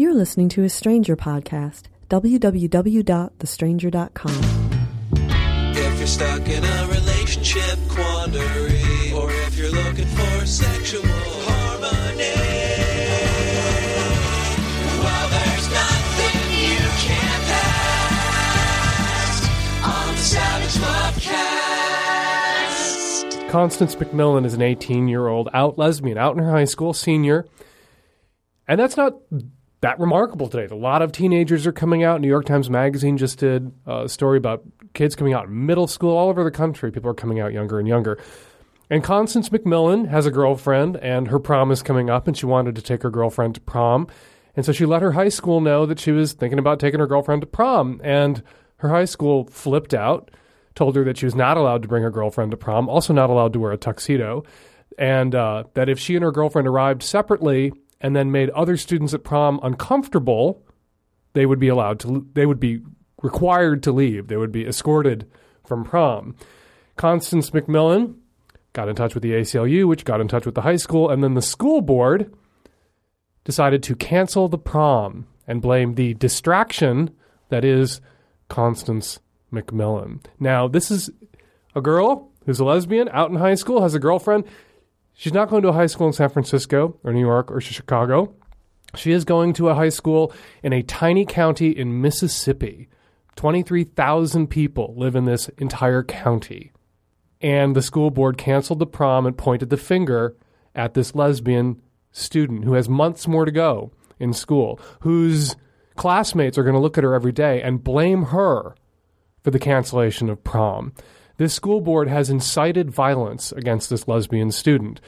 You're listening to a Stranger podcast. www.thestranger.com. If you're stuck in a relationship quandary, or if you're looking for sexual harmony, well, there's nothing you can't ask on the Savage Lovecast. Constance McMillen is an 18 year old out lesbian, out in her high school, senior. And that's not that remarkable today. A lot of teenagers are coming out. New York Times Magazine just did a story about kids coming out in middle school all over the country. People are coming out younger and younger. And Constance McMillen has a girlfriend, and her prom is coming up, and she wanted to take her girlfriend to prom. And so she let her high school know that she was thinking about taking her girlfriend to prom. And her high school flipped out, told her that she was not allowed to bring her girlfriend to prom, also not allowed to wear a tuxedo, and uh, that if she and her girlfriend arrived separately and then made other students at prom uncomfortable, they would be allowed to, they would be required to leave. They would be escorted from prom. Constance McMillen got in touch with the ACLU, which got in touch with the high school, and then the school board decided to cancel the prom and blame the distraction that is Constance McMillen. Now, this is a girl who's a lesbian out in high school, has a girlfriend. She's not going to a high school in San Francisco or New York or Chicago. She is going to a high school in a tiny county in Mississippi. 23,000 people live in this entire county. And the school board canceled the prom and pointed the finger at this lesbian student who has months more to go in school, whose classmates are going to look at her every day and blame her for the cancellation of prom. This school board has incited violence against this lesbian student.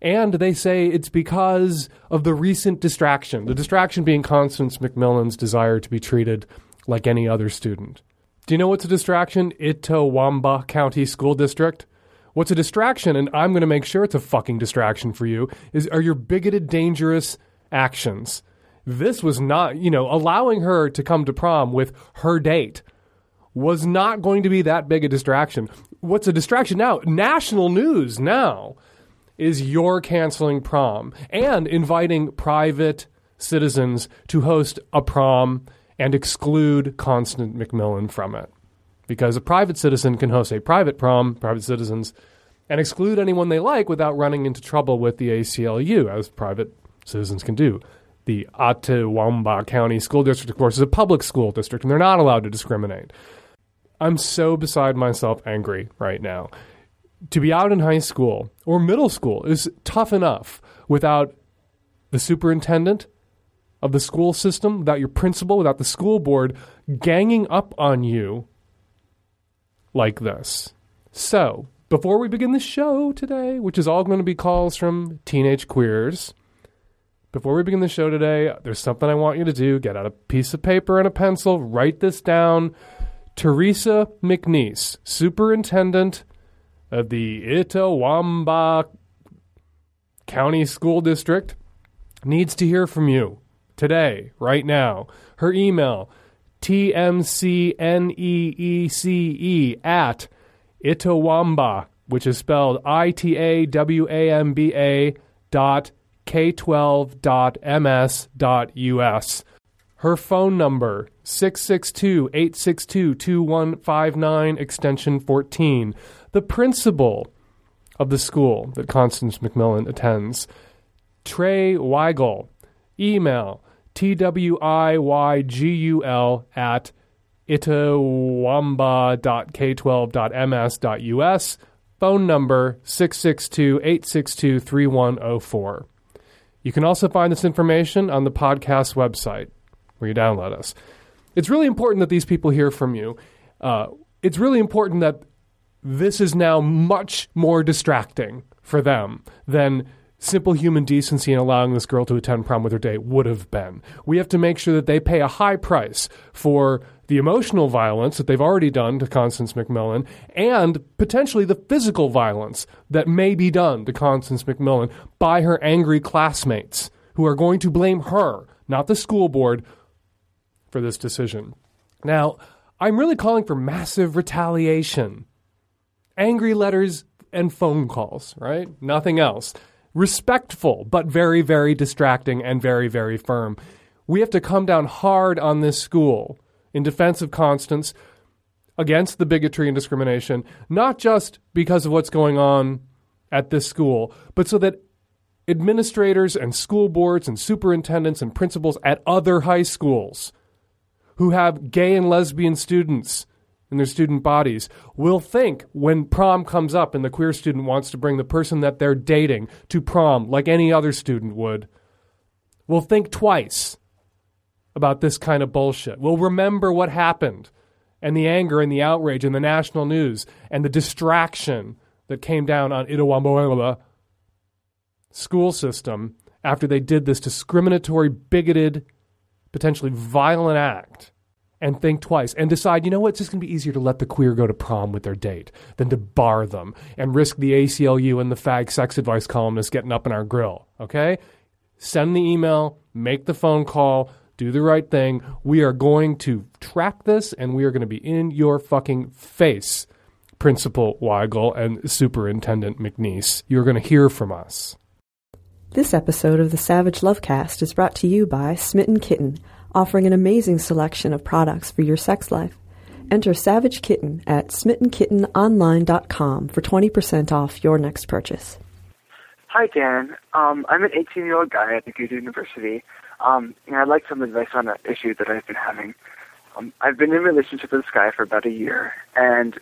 And they say it's because of the recent distraction. The distraction being Constance McMillen's desire to be treated like any other student. Do you know what's a distraction? Itawamba County School District. What's a distraction, and I'm going to make sure it's a fucking distraction for you, is are your bigoted, dangerous actions. This was not, you know, allowing her to come to prom with her date was not going to be that big a distraction. What's a distraction now? National news now is you're canceling prom and inviting private citizens to host a prom and exclude Constance McMillen from it. Because a private citizen can host a private prom, private citizens, and exclude anyone they like without running into trouble with the ACLU, as private citizens can do. The Itawamba County School District, of course, is a public school district, and they're not allowed to discriminate. I'm so beside myself angry right now. To be out in high school or middle school is tough enough without the superintendent of the school system, without your principal, without the school board ganging up on you like this. So, before we begin the show today, which is all going to be calls from teenage queers, before we begin the show today, there's something I want you to do. Get out a piece of paper and a pencil, write this down. Teresa McNeece, superintendent of the Itawamba County School District, needs to hear from you today, right now. Her email, tmcneece at Itawamba, which is spelled I T A W A M B A dot K12 dot MS dot US. Her phone number, 662 862 2159, extension 14. The principal of the school that Constance McMillan attends, Trey Wiygul. Email, twiygul at itawamba.k12.ms.us. Phone number 662 862 3104. You can also find this information on the podcast website where you download us. It's really important that these people hear from you. Uh, it's really important that this is now much more distracting for them than simple human decency in allowing this girl to attend prom with her date would have been. We have to make sure that they pay a high price for the emotional violence that they've already done to Constance McMillen and potentially the physical violence that may be done to Constance McMillen by her angry classmates who are going to blame her, not the school board, for this decision. Now, I'm really calling for massive retaliation. Angry letters and phone calls, right? Nothing else. Respectful, but very, very distracting and very, very firm. We have to come down hard on this school in defense of Constance against the bigotry and discrimination, not just because of what's going on at this school, but so that administrators and school boards and superintendents and principals at other high schools who have gay and lesbian students in their student bodies will think when prom comes up and the queer student wants to bring the person that they're dating to prom like any other student would, will think twice about this kind of bullshit. Will remember what happened and the anger and the outrage in the national news and the distraction that came down on Itawamba school system after they did this discriminatory, bigoted, potentially violent act and think twice and decide, you know what, it's just going to be easier to let the queer go to prom with their date than to bar them and risk the ACLU and the fag sex advice columnist getting up in our grill. Okay? Send the email, make the phone call, do the right thing. We are going to track this and we are going to be in your fucking face, Principal Wiygul and Superintendent McNeece. You're going to hear from us. This episode of the Savage Lovecast is brought to you by Smitten Kitten, offering an amazing selection of products for your sex life. Enter Savage Kitten at smittenkittenonline.com for 20% off your next purchase. Hi, Dan. Um, I'm an 18 year old guy at McGill University, um, and I'd like some advice on an issue that I've been having. Um, I've been in a relationship with this guy for about a year, and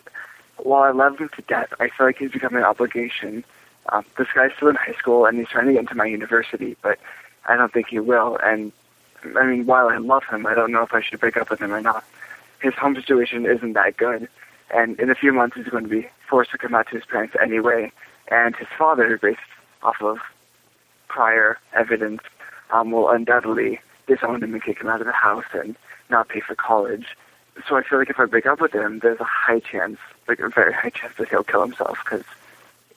while I love him to death, I feel like he's become an obligation. Um, this guy's still in high school, and he's trying to get into my university, but I don't think he will. And I mean, while I love him, I don't know if I should break up with him or not. His home situation isn't that good, and in a few months he's going to be forced to come out to his parents anyway. And his father, based off of prior evidence, um, will undoubtedly disown him and kick him out of the house and not pay for college. So I feel like if I break up with him, there's a high chance, like a very high chance that he'll kill himself because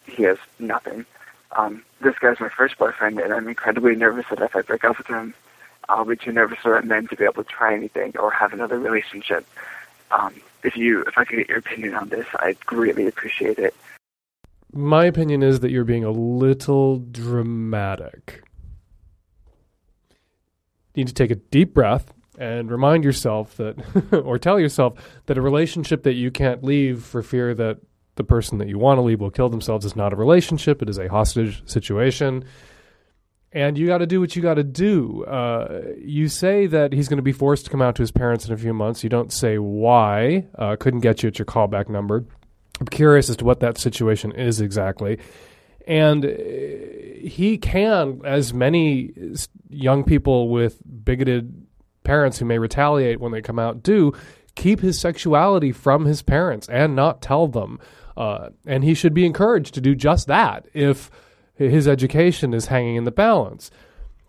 he has nothing. Um, this guy's my first boyfriend, and I'm incredibly nervous that if I break up with him, I'll be too nervous around men to be able to try anything or have another relationship. Um, if you, if I could get your opinion on this, I'd greatly appreciate it. My opinion is that you're being a little dramatic. You need to take a deep breath and remind yourself that, or tell yourself that a relationship that you can't leave for fear that the person that you want to leave will kill themselves is not a relationship. It is a hostage situation. And you got to do what you got to do. Uh, you say that he's going to be forced to come out to his parents in a few months. You don't say why. Uh, couldn't get you at your callback number. I'm curious as to what that situation is exactly. And uh, he can, as many young people with bigoted parents who may retaliate when they come out do, keep his sexuality from his parents and not tell them. Uh, and he should be encouraged to do just that if his education is hanging in the balance.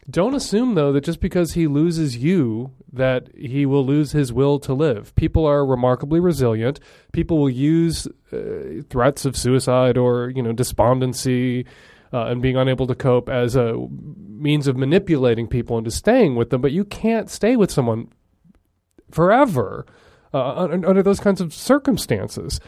Don't assume though that just because he loses you that he will lose his will to live. People are remarkably resilient. People will use uh, threats of suicide or, you know, despondency uh, and being unable to cope as a means of manipulating people into staying with them, but you can't stay with someone forever uh, under those kinds of circumstances.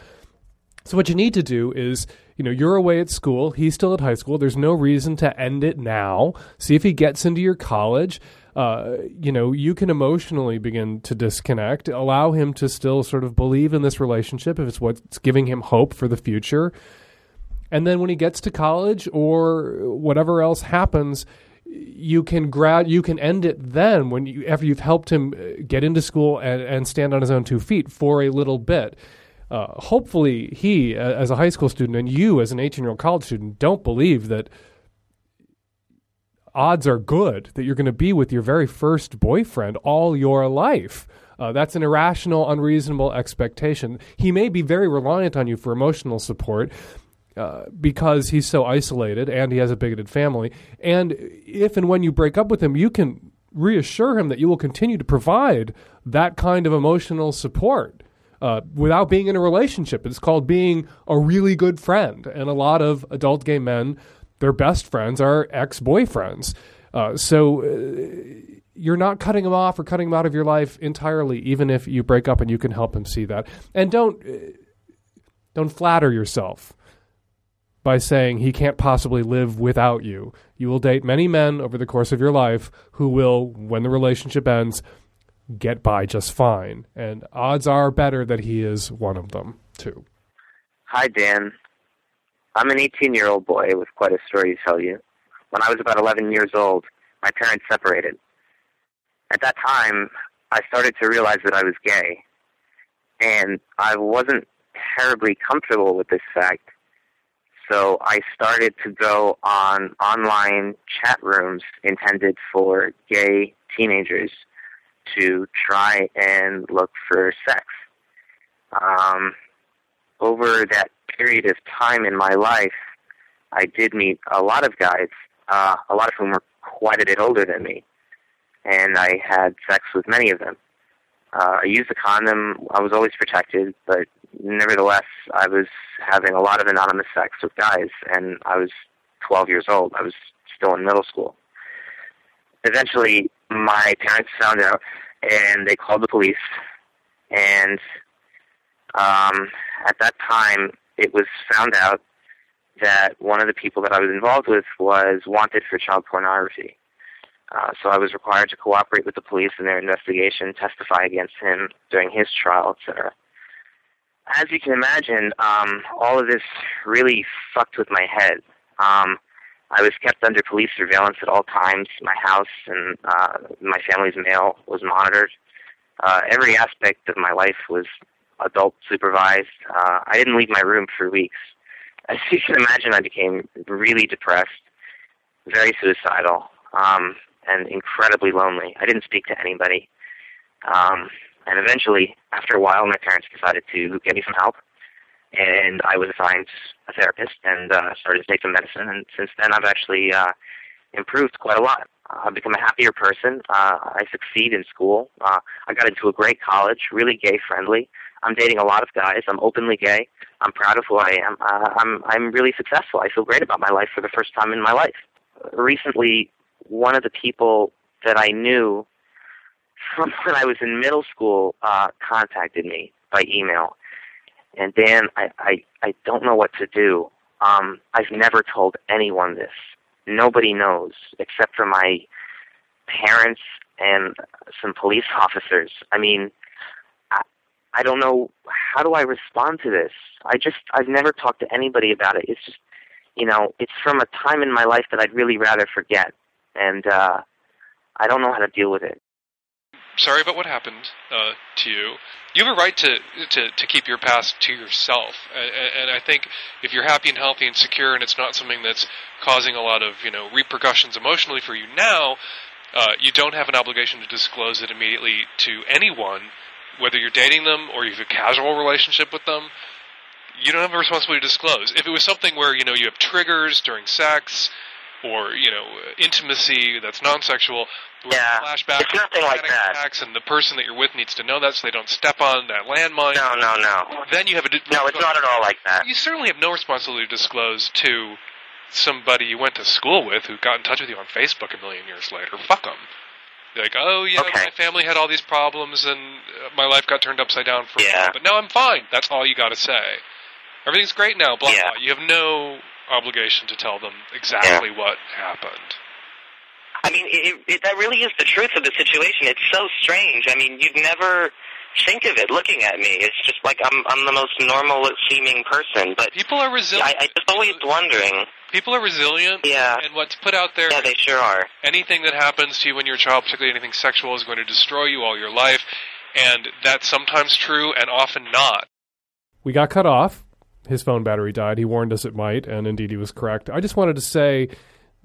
So what you need to do is, you know, you're away at school, he's still at high school. There's no reason to end it now. See if he gets into your college. Uh, you know, you can emotionally begin to disconnect. Allow him to still sort of believe in this relationship if it's what's giving him hope for the future. And then when he gets to college or whatever else happens, you can grad you can end it then when you after you've helped him uh, get into school and, and stand on his own two feet for a little bit uh, hopefully he, as a high school student, and you, as an 18 year old college student, don't believe that odds are good that you're going to be with your very first boyfriend all your life. Uh, that's an irrational, unreasonable expectation. He may be very reliant on you for emotional support. Uh, because he's so isolated and he has a bigoted family. And if and when you break up with him, you can reassure him that you will continue to provide that kind of emotional support uh, without being in a relationship. It's called being a really good friend. And a lot of adult gay men, their best friends are ex boyfriends. Uh, so uh, you're not cutting him off or cutting him out of your life entirely, even if you break up and you can help him see that. And don't uh, don't flatter yourself by saying he can't possibly live without you. You will date many men over the course of your life who will, when the relationship ends, get by just fine. And odds are better that he is one of them, too. Hi, Dan. I'm an 18 year old boy with quite a story to tell you. When I was about 11 years old, my parents separated. At that time, I started to realize that I was gay. And I wasn't terribly comfortable with this fact. So I started to go on online chat rooms intended for gay teenagers to try and look for sex. Um, over that period of time in my life, I did meet a lot of guys, uh, a lot of whom were quite a bit older than me, and I had sex with many of them. Uh, I used a condom. I was always protected, but nevertheless, I was having a lot of anonymous sex with guys, and I was 12 years old. I was still in middle school. Eventually, my parents found out, and they called the police. And um, at that time, it was found out that one of the people that I was involved with was wanted for child pornography. Uh, so I was required to cooperate with the police in their investigation, testify against him during his trial, etc. As you can imagine, um, all of this really fucked with my head. Um, I was kept under police surveillance at all times. My house and uh, my family's mail was monitored. Uh, every aspect of my life was adult supervised. Uh, I didn't leave my room for weeks. As you can imagine, I became really depressed, very suicidal, um, and incredibly lonely. I didn't speak to anybody. Um, and eventually, after a while, my parents decided to get me some help. And I was assigned a therapist and uh, started to take some medicine. And since then, I've actually uh, improved quite a lot. I've become a happier person. Uh, I succeed in school. Uh, I got into a great college, really gay friendly. I'm dating a lot of guys. I'm openly gay. I'm proud of who I am. Uh, I'm I'm really successful. I feel great about my life for the first time in my life. Recently, one of the people that I knew from when I was in middle school uh, contacted me by email. And Dan, I, I I don't know what to do. Um, I've never told anyone this. Nobody knows except for my parents and some police officers. I mean, I don't know how do I respond to this. I just I've never talked to anybody about it. It's just you know it's from a time in my life that I'd really rather forget, and uh, I don't know how to deal with it. Sorry about what happened uh, to you. You have a right to, to to keep your past to yourself, and, and I think if you're happy and healthy and secure, and it's not something that's causing a lot of you know repercussions emotionally for you now, uh, you don't have an obligation to disclose it immediately to anyone whether you're dating them or you have a casual relationship with them, you don't have a responsibility to disclose. If it was something where you know you have triggers during sex or you know intimacy that's non-sexual, yeah, flashbacks, it's nothing like that. Attacks, and the person that you're with needs to know that so they don't step on that landmine. No, no, no. Then you have a no. It's not at all like that. You certainly have no responsibility to disclose to somebody you went to school with who got in touch with you on Facebook a million years later. Fuck them like, oh yeah, okay. my family had all these problems and uh, my life got turned upside down for yeah. but now I'm fine. That's all you got to say. Everything's great now. Blah yeah. blah. You have no obligation to tell them exactly yeah. what happened. I mean, it, it, that really is the truth of the situation. It's so strange. I mean, you'd never think of it looking at me. It's just like I'm I'm the most normal seeming person, but people are resilient. I, I just always wondering. People are resilient. Yeah. And what's put out there. Yeah, they sure are. Anything that happens to you when you're a child, particularly anything sexual, is going to destroy you all your life, and that's sometimes true and often not. We got cut off. His phone battery died. He warned us it might, and indeed he was correct. I just wanted to say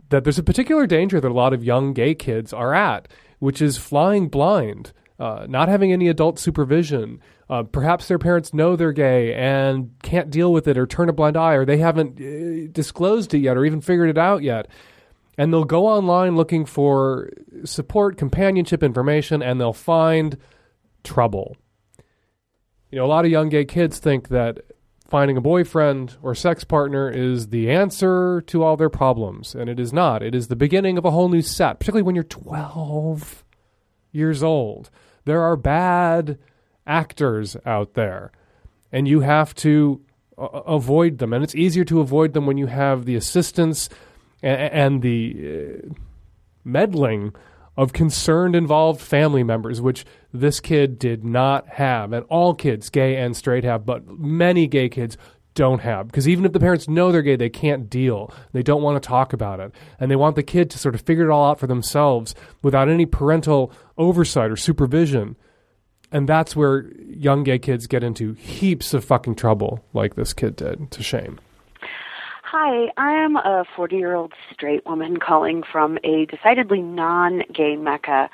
that there's a particular danger that a lot of young gay kids are at, which is flying blind uh, not having any adult supervision. Uh, perhaps their parents know they're gay and can't deal with it or turn a blind eye or they haven't uh, disclosed it yet or even figured it out yet. And they'll go online looking for support, companionship information, and they'll find trouble. You know, a lot of young gay kids think that finding a boyfriend or sex partner is the answer to all their problems, and it is not. It is the beginning of a whole new set, particularly when you're 12 years old. There are bad actors out there, and you have to uh, avoid them, and it's easier to avoid them when you have the assistance and, and the uh, meddling of concerned, involved family members, which this kid did not have, and all kids, gay and straight, have, but many gay kids don't have. Because even if the parents know they're gay, they can't deal. They don't want to talk about it. And they want the kid to sort of figure it all out for themselves without any parental oversight or supervision. And that's where young gay kids get into heaps of fucking trouble, like this kid did. To shame. Hi, I'm a 40 year old straight woman calling from a decidedly non gay Mecca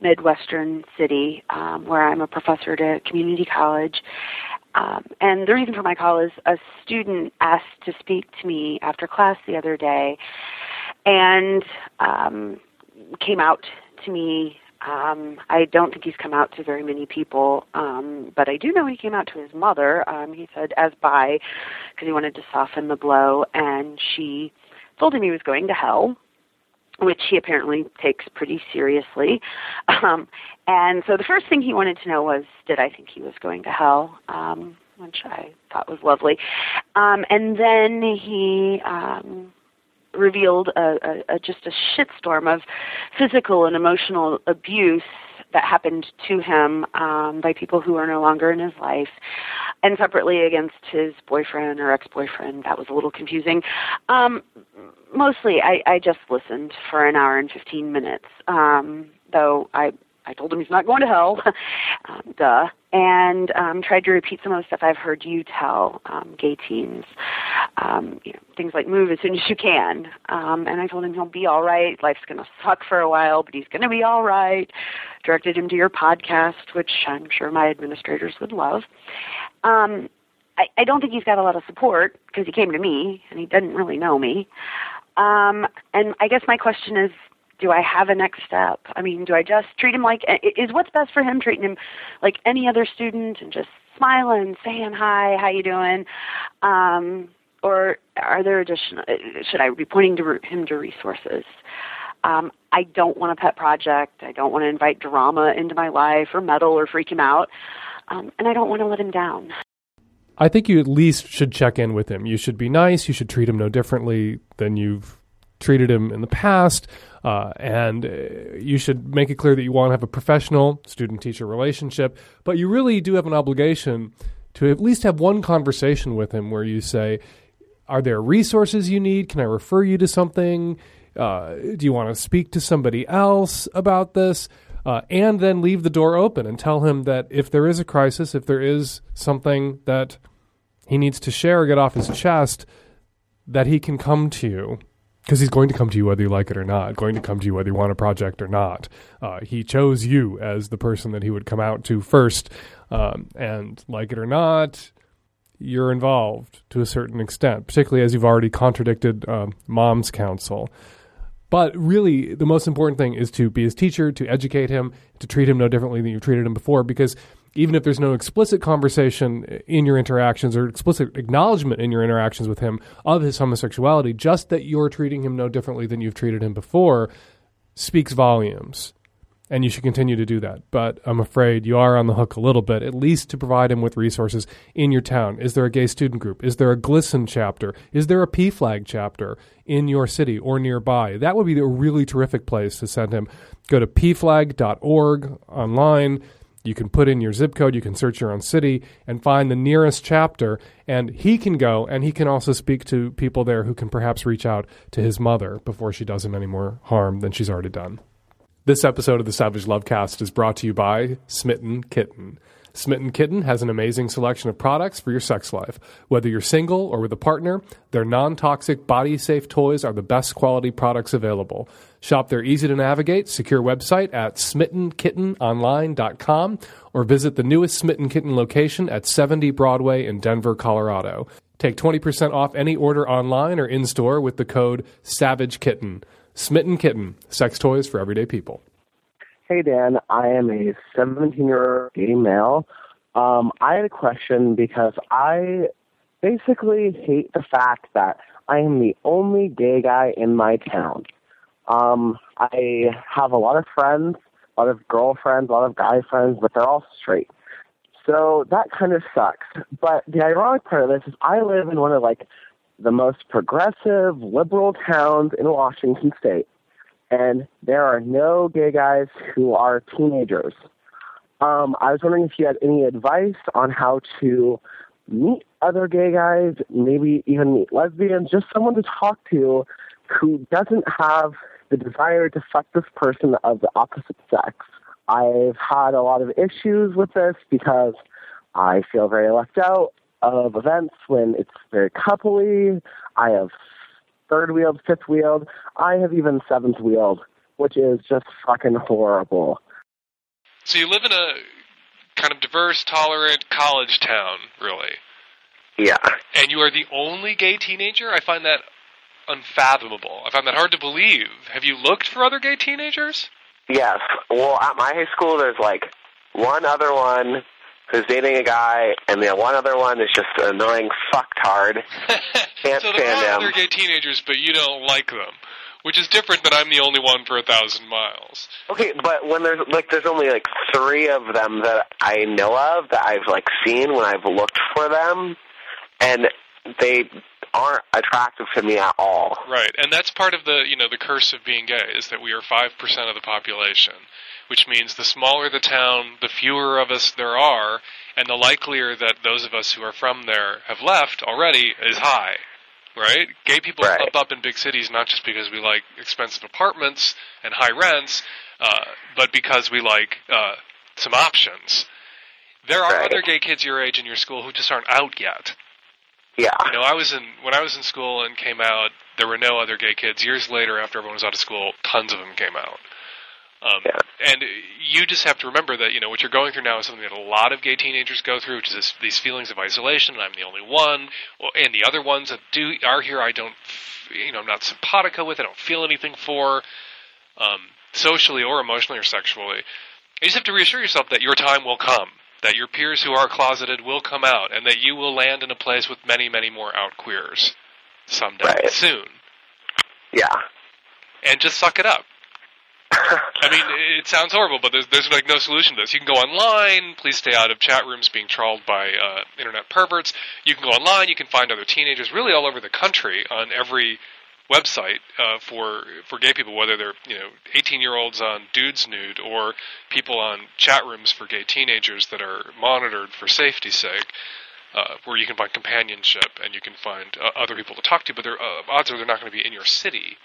Midwestern city um, where I'm a professor at a community college. Um, and the reason for my call is a student asked to speak to me after class the other day and um, came out to me um, I don't think he's come out to very many people, um, but I do know he came out to his mother. Um, he said as bi because he wanted to soften the blow, and she told him he was going to hell, which he apparently takes pretty seriously. Um, and so the first thing he wanted to know was, did I think he was going to hell? Um, which I thought was lovely. Um, and then he um, revealed a, a, a just a shitstorm of physical and emotional abuse that happened to him um, by people who are no longer in his life, and separately against his boyfriend or ex-boyfriend. That was a little confusing. Um, mostly, I, I just listened for an hour and fifteen minutes. Um, though I I told him he's not going to hell, um, duh, and um, tried to repeat some of the stuff I've heard you tell um, gay teens. Um, you know, things like move as soon as you can. Um, and I told him he'll be all right. Life's going to suck for a while, but he's going to be all right. Directed him to your podcast, which I'm sure my administrators would love. Um, I, I don't think he's got a lot of support because he came to me and he doesn't really know me. Um, and I guess my question is, do I have a next step? I mean, do I just treat him like is what's best for him treating him like any other student and just smiling, saying hi, how you doing? Um, or are there additional? Should I be pointing to him to resources? Um, I don't want a pet project. I don't want to invite drama into my life or meddle or freak him out, um, and I don't want to let him down. I think you at least should check in with him. You should be nice. You should treat him no differently than you've treated him in the past. Uh, and uh, you should make it clear that you want to have a professional student teacher relationship, but you really do have an obligation to at least have one conversation with him where you say, Are there resources you need? Can I refer you to something? Uh, do you want to speak to somebody else about this? Uh, and then leave the door open and tell him that if there is a crisis, if there is something that he needs to share or get off his chest, that he can come to you because he's going to come to you whether you like it or not, going to come to you whether you want a project or not. Uh, he chose you as the person that he would come out to first, um, and like it or not, you're involved to a certain extent, particularly as you've already contradicted uh, mom's counsel. But really, the most important thing is to be his teacher, to educate him, to treat him no differently than you've treated him before, because even if there's no explicit conversation in your interactions or explicit acknowledgement in your interactions with him of his homosexuality, just that you're treating him no differently than you've treated him before speaks volumes. And you should continue to do that. But I'm afraid you are on the hook a little bit, at least to provide him with resources in your town. Is there a gay student group? Is there a GLSEN chapter? Is there a PFLAG chapter in your city or nearby? That would be a really terrific place to send him. Go to pflag.org online you can put in your zip code, you can search your own city and find the nearest chapter. And he can go and he can also speak to people there who can perhaps reach out to his mother before she does him any more harm than she's already done. This episode of the Savage Lovecast is brought to you by Smitten Kitten. Smitten Kitten has an amazing selection of products for your sex life. Whether you're single or with a partner, their non toxic, body safe toys are the best quality products available. Shop their easy to navigate, secure website at smittenkittenonline.com or visit the newest Smitten Kitten location at 70 Broadway in Denver, Colorado. Take 20% off any order online or in store with the code Savage Kitten. Smitten Kitten, sex toys for everyday people. Hey Dan, I am a 17 year old gay male. Um, I had a question because I basically hate the fact that I am the only gay guy in my town. Um, I have a lot of friends, a lot of girlfriends, a lot of guy friends, but they're all straight. So that kind of sucks. But the ironic part of this is I live in one of like the most progressive, liberal towns in Washington state. And there are no gay guys who are teenagers. Um, I was wondering if you had any advice on how to meet other gay guys, maybe even meet lesbians, just someone to talk to who doesn't have the desire to fuck this person of the opposite sex. I've had a lot of issues with this because I feel very left out of events when it's very coupley. I have third wheeled, fifth wheeled. I have even seventh wheeled, which is just fucking horrible. So you live in a kind of diverse, tolerant college town, really. Yeah. And you are the only gay teenager? I find that unfathomable. I find that hard to believe. Have you looked for other gay teenagers? Yes. Well, at my high school, there's like one other one who's dating a guy, and the one other one is just an annoying fucktard. Can't so stand him. other gay teenagers, but you don't like them, which is different than I'm the only one for a thousand miles. Okay, but when there's like there's only like three of them that I know of that I've like seen when I've looked for them, and they aren't attractive to me at all. Right, and that's part of the you know the curse of being gay is that we are five percent of the population, which means the smaller the town, the fewer of us there are, and the likelier that those of us who are from there have left already is high. Right, gay people Right. pop up in big cities not just because we like expensive apartments and high rents, uh, but because we like uh, some options. There are Right. other gay kids your age in your school who just aren't out yet. Yeah. You know, I was in when I was in school and came out. There were no other gay kids. Years later, after everyone was out of school, tons of them came out. Um, Yeah. And you just have to remember that you know what you're going through now is something that a lot of gay teenagers go through, which is this, these feelings of isolation. And I'm the only one, and the other ones that do are here. I don't, you know, I'm not simpatico with. I don't feel anything for, um, socially or emotionally or sexually. You just have to reassure yourself that your time will come, that your peers who are closeted will come out, and that you will land in a place with many, many more out queers someday, Right. soon. Yeah. And just suck it up. I mean, it sounds horrible, but there's there's like no solution to this. You can go online. Please stay out of chat rooms being trawled by uh, internet perverts. You can go online. You can find other teenagers, really all over the country, on every website uh, for for gay people, whether they're you know 18 year olds on Dudes Nude or people on chat rooms for gay teenagers that are monitored for safety's sake. Uh, where you can find companionship and you can find uh, other people to talk to, but their uh, odds are they're not going to be in your city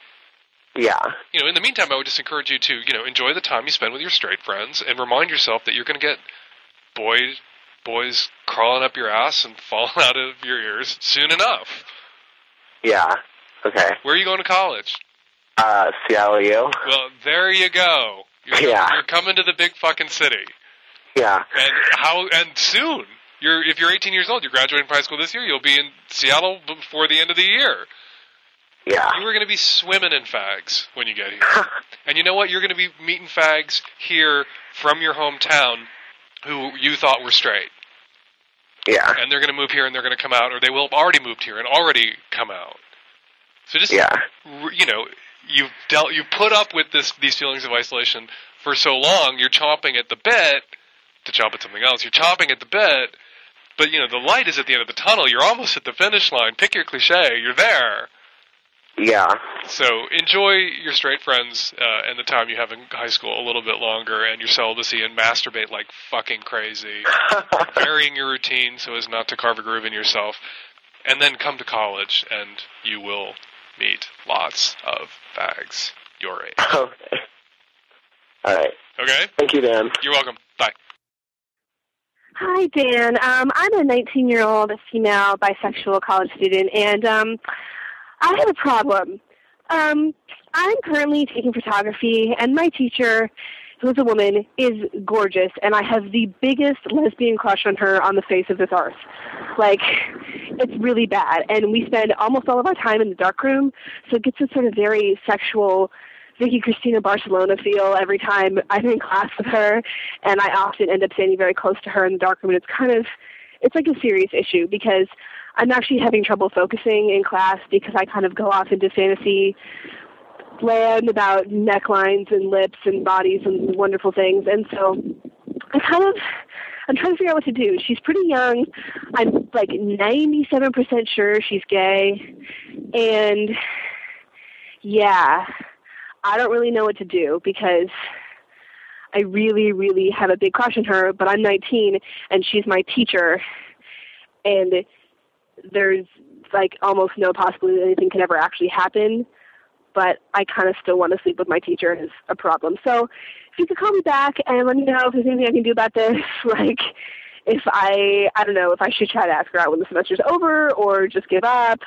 Yeah. you know, in the meantime, I would just encourage you to, you know, enjoy the time you spend with your straight friends and remind yourself that you're going to get boys, boys crawling up your ass and falling out of your ears soon enough. Yeah. Okay. Where are you going to college? Uh, Seattle U. Well, there you go. You're, Yeah. you're coming to the big fucking city, Yeah. and how and soon. You're if you're 18 years old, you're graduating from high school this year. You'll be in Seattle before the end of the year. Yeah. You are going to be swimming in fags when you get here. and you know what? You're going to be meeting fags here from your hometown who you thought were straight. Yeah. And they're going to move here and they're going to come out, or they will have already moved here and already come out. So just, Yeah. you know, you've dealt, you put up with this, these feelings of isolation for so long, you're chomping at the bit to chomp at something else. You're chomping at the bit, but you know, the light is at the end of the tunnel. You're almost at the finish line. Pick your cliche. You're there. Yeah. So enjoy your straight friends uh, and the time you have in high school a little bit longer, and your celibacy, and masturbate like fucking crazy, varying your routine so as not to carve a groove in yourself, and then come to college, and you will meet lots of fags your age. okay. All right. Okay, Thank you, Dan. you're welcome. Bye. Hi, Dan. Um, I'm a 19 year old female bisexual college student, and um, I have a problem. Um, I'm currently taking photography, and my teacher, who is a woman, is gorgeous, and I have the biggest lesbian crush on her on the face of this earth. Like, it's really bad, and we spend almost all of our time in the dark room, so it gets this sort of very sexual Vicky Cristina Barcelona feel every time I'm in class with her, and I often end up standing very close to her in the darkroom. And it's kind of, it's like a serious issue because I'm actually having trouble focusing in class because I kind of go off into fantasy land about necklines and lips and bodies and wonderful things, and so I kind of, I'm trying to figure out what to do. She's pretty young. I'm like 97% sure she's gay. And yeah, I don't really know what to do because I really, really have a big crush on her, but I'm 19 and she's my teacher. And there's like almost no possibility that anything can ever actually happen. But I kind of still want to sleep with my teacher, it's a problem. So if you could call me back and let me know if there's anything I can do about this, like if I, I don't know, if I should try to ask her out when the semester's over or just give up,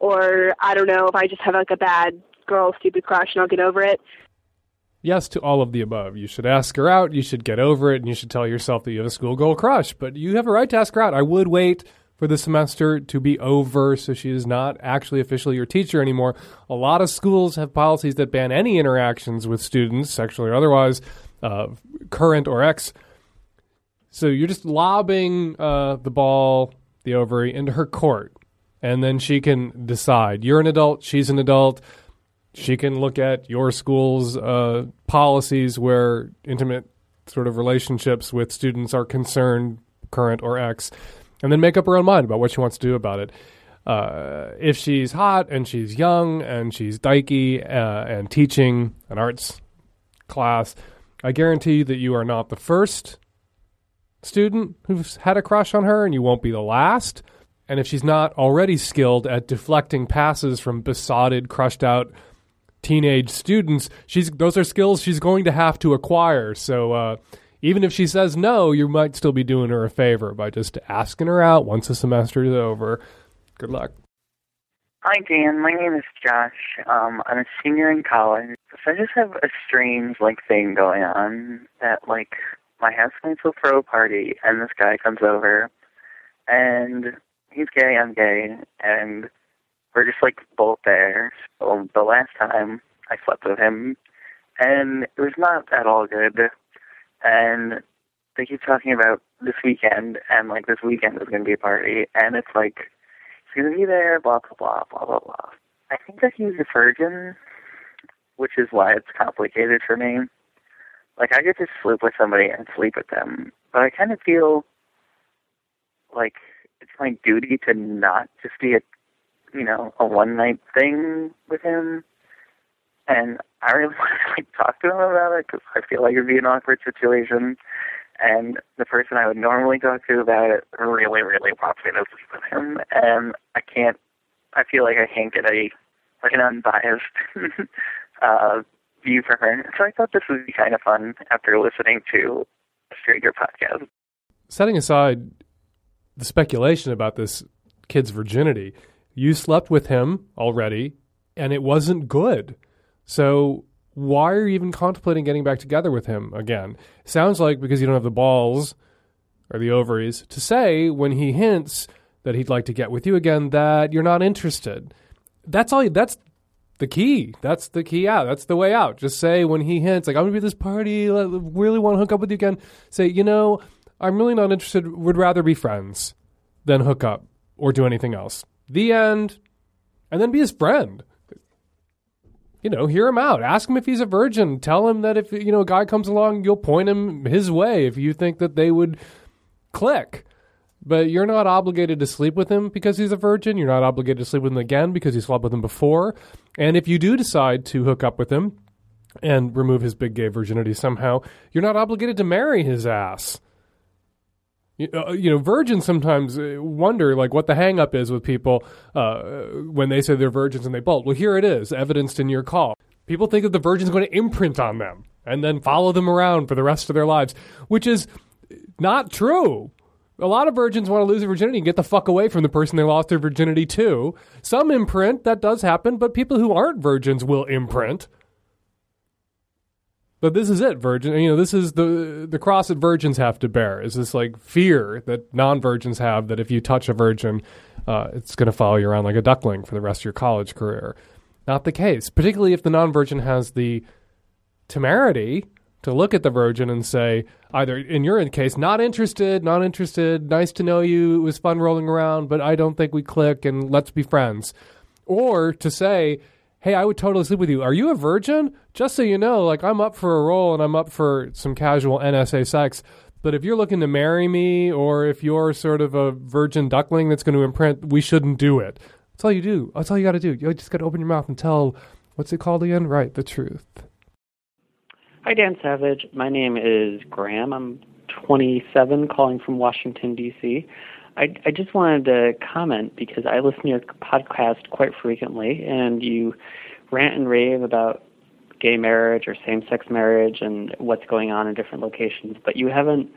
or I don't know if I just have like a bad girl stupid crush and I'll get over it. Yes to all of the above. You should ask her out, you should get over it, and you should tell yourself that you have a schoolgirl crush. But you have a right to ask her out. I would wait for the semester to be over so she is not actually officially your teacher anymore. A lot of schools have policies that ban any interactions with students, sexually or otherwise, uh, current or ex. So you're just lobbing uh, the ball, the ovary, into her court. And then she can decide. You're an adult, she's an adult. She can look at your school's uh, policies where intimate sort of relationships with students are concerned, current or ex and then make up her own mind about what she wants to do about it. Uh, if she's hot and she's young and she's dykey uh, and teaching an arts class, I guarantee that you are not the first student who's had a crush on her, and you won't be the last. And if she's not already skilled at deflecting passes from besotted, crushed out teenage students, she's those are skills she's going to have to acquire. So uh, even if she says no, you might still be doing her a favor by just asking her out once the semester is over. Good luck. Hi, Dan. My name is Josh. Um, I'm a senior in college. So I just have a strange, like, thing going on that, like, my housemates will throw a party, and this guy comes over, and he's gay, I'm gay, and we're just, like, both there. So the last time I slept with him, and it was not at all good and they keep talking about this weekend, and like this weekend is going to be a party, and it's like he's going to be there, blah blah blah blah blah blah. I think that he's a virgin, which is why it's complicated for me. Like I get to sleep with somebody and sleep with them, but I kind of feel like it's my duty to not just be a, you know, a one night thing with him. And I really want to like talk to him about it because I feel like it'd be an awkward situation. And the person I would normally talk to about it really, really wants me to sleep with him, and I can't. I feel like I can't get a like an unbiased uh, view from her. So I thought this would be kind of fun after listening to a stranger podcast. Setting aside the speculation about this kid's virginity, you slept with him already, and it wasn't good. So why are you even contemplating getting back together with him again? Sounds like because you don't have the balls or the ovaries to say when he hints that he'd like to get with you again that you're not interested. That's all. That's the key. That's the key out. That's the way out. Just say when he hints, like I'm gonna be at this party, I really want to hook up with you again. Say, you know, I'm really not interested. Would rather be friends than hook up or do anything else. The end. And then be his friend you know, hear him out. Ask him if he's a virgin. Tell him that if you know a guy comes along, you'll point him his way if you think that they would click. But you're not obligated to sleep with him because he's a virgin. You're not obligated to sleep with him again because you slept with him before. And if you do decide to hook up with him and remove his big gay virginity somehow, you're not obligated to marry his ass. You, uh, know, virgins sometimes uh, wonder like what the hangup is with people uh, when they say they're virgins and they bolt. Well, here it is, evidenced in your call. People think that the virgin's going to imprint on them and then follow them around for the rest of their lives, which is not true. A lot of virgins want to lose their virginity and get the fuck away from the person they lost their virginity to. Some imprint, that does happen, but people who aren't virgins will imprint. But this is it, virgin. You know, this is the the cross that virgins have to bear. Is this like fear that non virgins have that if you touch a virgin, uh, it's going to follow you around like a duckling for the rest of your college career? Not the case. Particularly if the non virgin has the temerity to look at the virgin and say, either in your case, not interested, not interested, nice to know you, it was fun rolling around, but I don't think we click, and let's be friends, or to say hey, I would totally sleep with you. Are you a virgin? Just so you know, like I'm up for a roll and I'm up for some casual NSA sex, But if you're looking to marry me, or if you're sort of a virgin duckling that's going to imprint, we shouldn't do it. That's all you do. That's all you got to do. You just got to open your mouth and tell, what's it called again? Right, the truth. Hi, Dan Savage. My name is Graham. I'm 27, calling from Washington, D.C. I, I just wanted to comment because I listen to your podcast quite frequently, and you rant and rave about gay marriage or same sex marriage and what's going on in different locations, but you haven't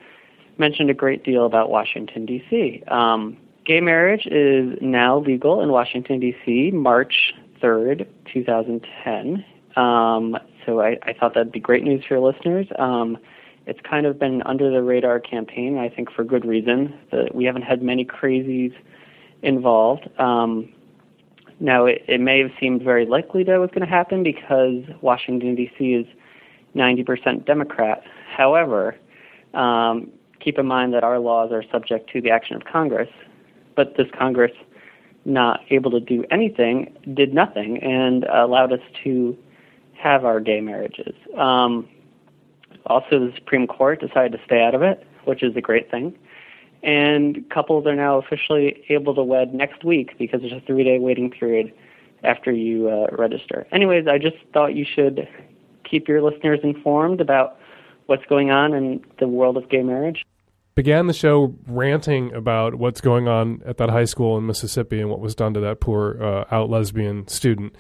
mentioned a great deal about Washington, D.C. Um, gay marriage is now legal in Washington, D.C., March 3rd, 2010. Um, so I, I thought that'd be great news for your listeners. Um, it's kind of been under the radar campaign, I think for good reason. That we haven't had many crazies involved. Um, now, it, it may have seemed very likely that it was going to happen because Washington, D.C. is 90% Democrat. However, um, keep in mind that our laws are subject to the action of Congress, but this Congress, not able to do anything, did nothing and allowed us to have our gay marriages. Um, also, the Supreme Court decided to stay out of it, which is a great thing and couples are now officially able to wed next week because there's a three day waiting period after you uh, register. Anyways, I just thought you should keep your listeners informed about what's going on in the world of gay marriage. Began the show ranting about what's going on at that high school in Mississippi and what was done to that poor uh, out lesbian student.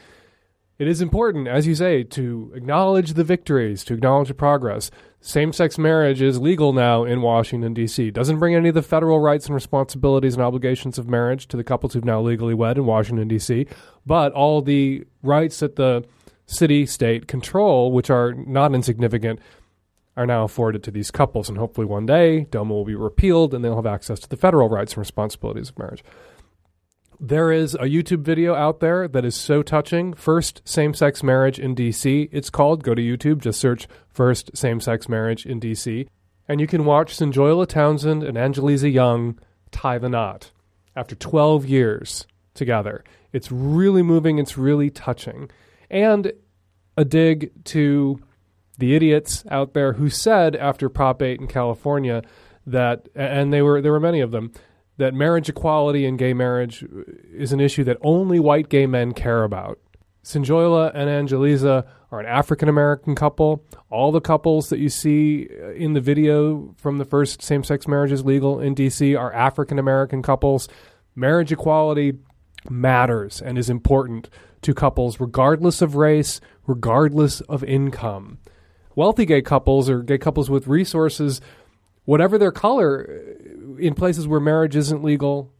It is important, as you say, to acknowledge the victories, to acknowledge the progress. Same sex marriage is legal now in Washington, D.C. Doesn't bring any of the federal rights and responsibilities and obligations of marriage to the couples who've now legally wed in Washington, D.C., but all the rights that the city state control, which are not insignificant, are now afforded to these couples. And hopefully one day, DOMA will be repealed and they'll have access to the federal rights and responsibilities of marriage. There is a YouTube video out there that is so touching. First same sex marriage in DC. It's called. Go to YouTube, just search First Same Sex Marriage in DC. And you can watch Sinjoyla Townsend and Angelisa Young tie the knot after 12 years together. It's really moving, it's really touching. And a dig to the idiots out there who said after Prop 8 in California that, and they were there were many of them, that marriage equality and gay marriage uh, is an issue that only white gay men care about. Sinjoyla and Angelisa are an African American couple. All the couples that you see uh, in the video from the first same sex marriages legal in DC are African American couples. Marriage equality matters and is important to couples regardless of race, regardless of income. Wealthy gay couples or gay couples with resources whatever their color, uh, in places where marriage isn't legal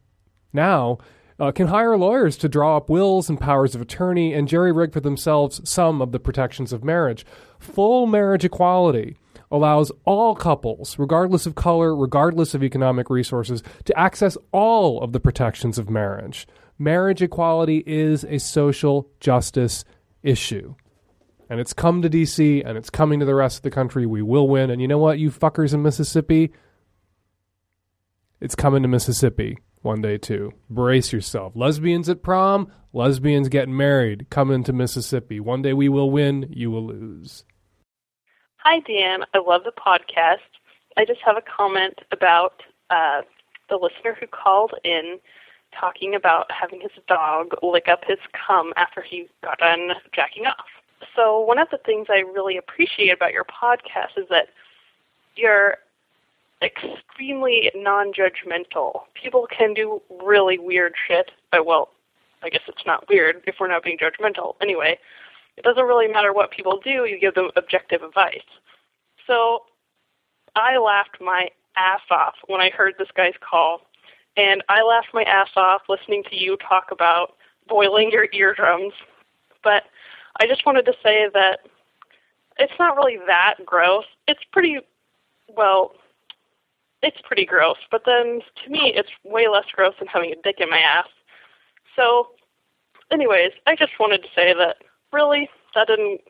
now, uh, can hire lawyers to draw up wills and powers of attorney and jerry rig for themselves some of the protections of marriage. Full marriage equality allows all couples, regardless of color, regardless of economic resources, to access all of the protections of marriage. Marriage equality is a social justice issue and it's come to DC and it's coming to the rest of the country. We will win. And you know what, you fuckers in Mississippi? It's coming to Mississippi one day too. Brace yourself. Lesbians at prom, lesbians getting married, coming to Mississippi. One day we will win, you will lose. Hi, Dan. I love the podcast. I just have a comment about uh, the listener who called in talking about having his dog lick up his cum after he got done jacking off so one of the things I really appreciate about your podcast is that you're extremely non-judgmental. People can do really weird shit. But, well, I guess it's not weird if we're not being judgmental. Anyway, it doesn't really matter what people do. You give them objective advice. So I laughed my ass off when I heard this guy's call, and I laughed my ass off listening to you talk about boiling your eardrums. But I just wanted to say that it's not really that gross. It's pretty, well, it's pretty gross. But then to me, it's way less gross than having a dick in my ass. So, anyways, I just wanted to say that really, that didn't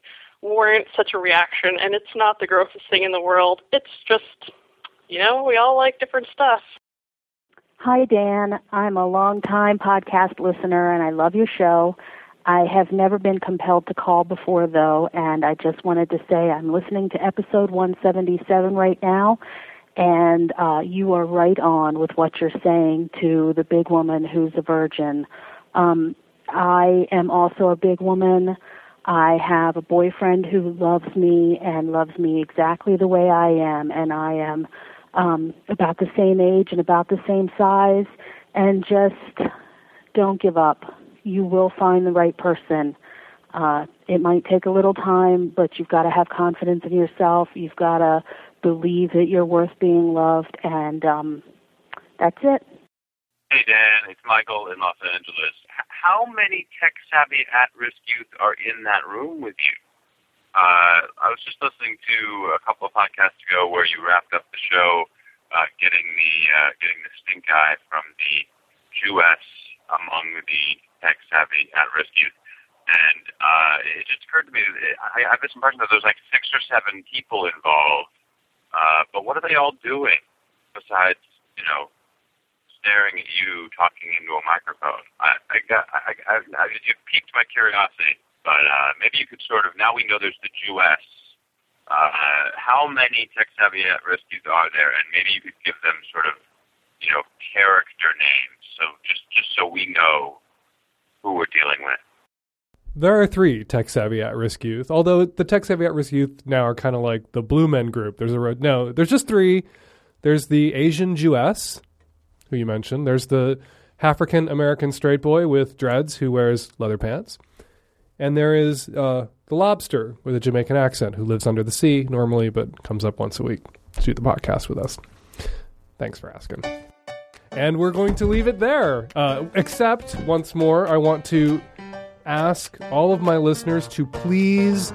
warrant such a reaction, and it's not the grossest thing in the world. It's just, you know, we all like different stuff. Hi, Dan. I'm a long-time podcast listener, and I love your show. I have never been compelled to call before, though, and I just wanted to say I'm listening to episode 177 right now, And uh, you are right on with what you're saying to the big woman who's a virgin. Um, I am also a big woman. I have a boyfriend who loves me and loves me exactly the way I am, and I am um, about the same age and about the same size. And just don't give up. You will find the right person. Uh, it might take a little time, but you've got to have confidence in yourself. You've got to believe that you're worth being loved, and um, that's it. Hey Dan, it's Michael in Los Angeles. How many tech savvy at risk youth are in that room with you? Uh, I was just listening to a couple of podcasts ago where you wrapped up the show, uh, getting the uh, getting the stink eye from the Jewess among the tech savvy at risk youth, and uh, it just occurred to me, I have this impression that there's like six or seven people involved, uh, but what are they all doing besides you know staring at you talking into a microphone. I, I got, I, I, I, you piqued my curiosity, but uh, maybe you could sort of. Now we know there's the Jewess. Uh, how many tech savvy at risk youth are there, and maybe you could give them sort of, you know, character names, so just just so we know who we're dealing with. There are three tech savvy at risk youth, although the tech savvy at risk youth now are kind of like the Blue Men group. There's a road. no, there's just three. There's the Asian Jewess, who you mentioned. There's the African American straight boy with dreads who wears leather pants. And there is uh, the lobster with a Jamaican accent who lives under the sea normally, but comes up once a week to do the podcast with us. Thanks for asking. And we're going to leave it there. Uh, except, once more, I want to ask all of my listeners to please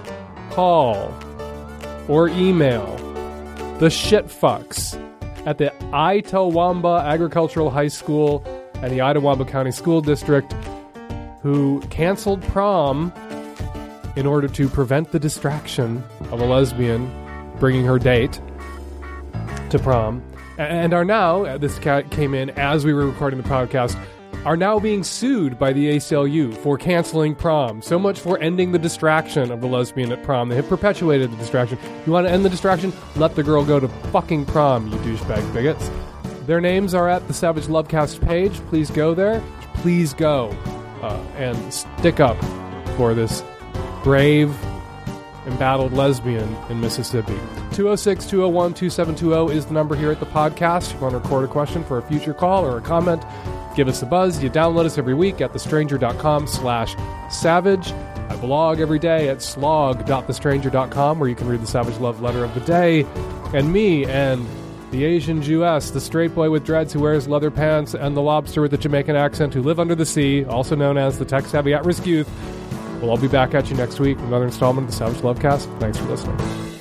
call or email the shitfucks at the Itawamba Agricultural High School and the Itawamba County School District who canceled prom in order to prevent the distraction of a lesbian bringing her date to prom and are now uh, this cat came in as we were recording the podcast are now being sued by the ACLU for canceling prom. So much for ending the distraction of the lesbian at prom. They have perpetuated the distraction. You want to end the distraction? Let the girl go to fucking prom, you douchebag bigots. Their names are at the Savage Lovecast page. Please go there. Please go uh, and stick up for this brave, embattled lesbian in Mississippi. 206 201 2720 is the number here at the podcast. If you want to record a question for a future call or a comment, give us a buzz. You download us every week at thestranger.com slash savage. I blog every day at slog.thestranger.com where you can read the Savage Love Letter of the Day. And me and the Asian Jewess, the straight boy with dreads who wears leather pants, and the lobster with the Jamaican accent who live under the sea, also known as the tech savvy at risk youth. We'll all be back at you next week with another installment of the Savage Lovecast. Thanks for listening.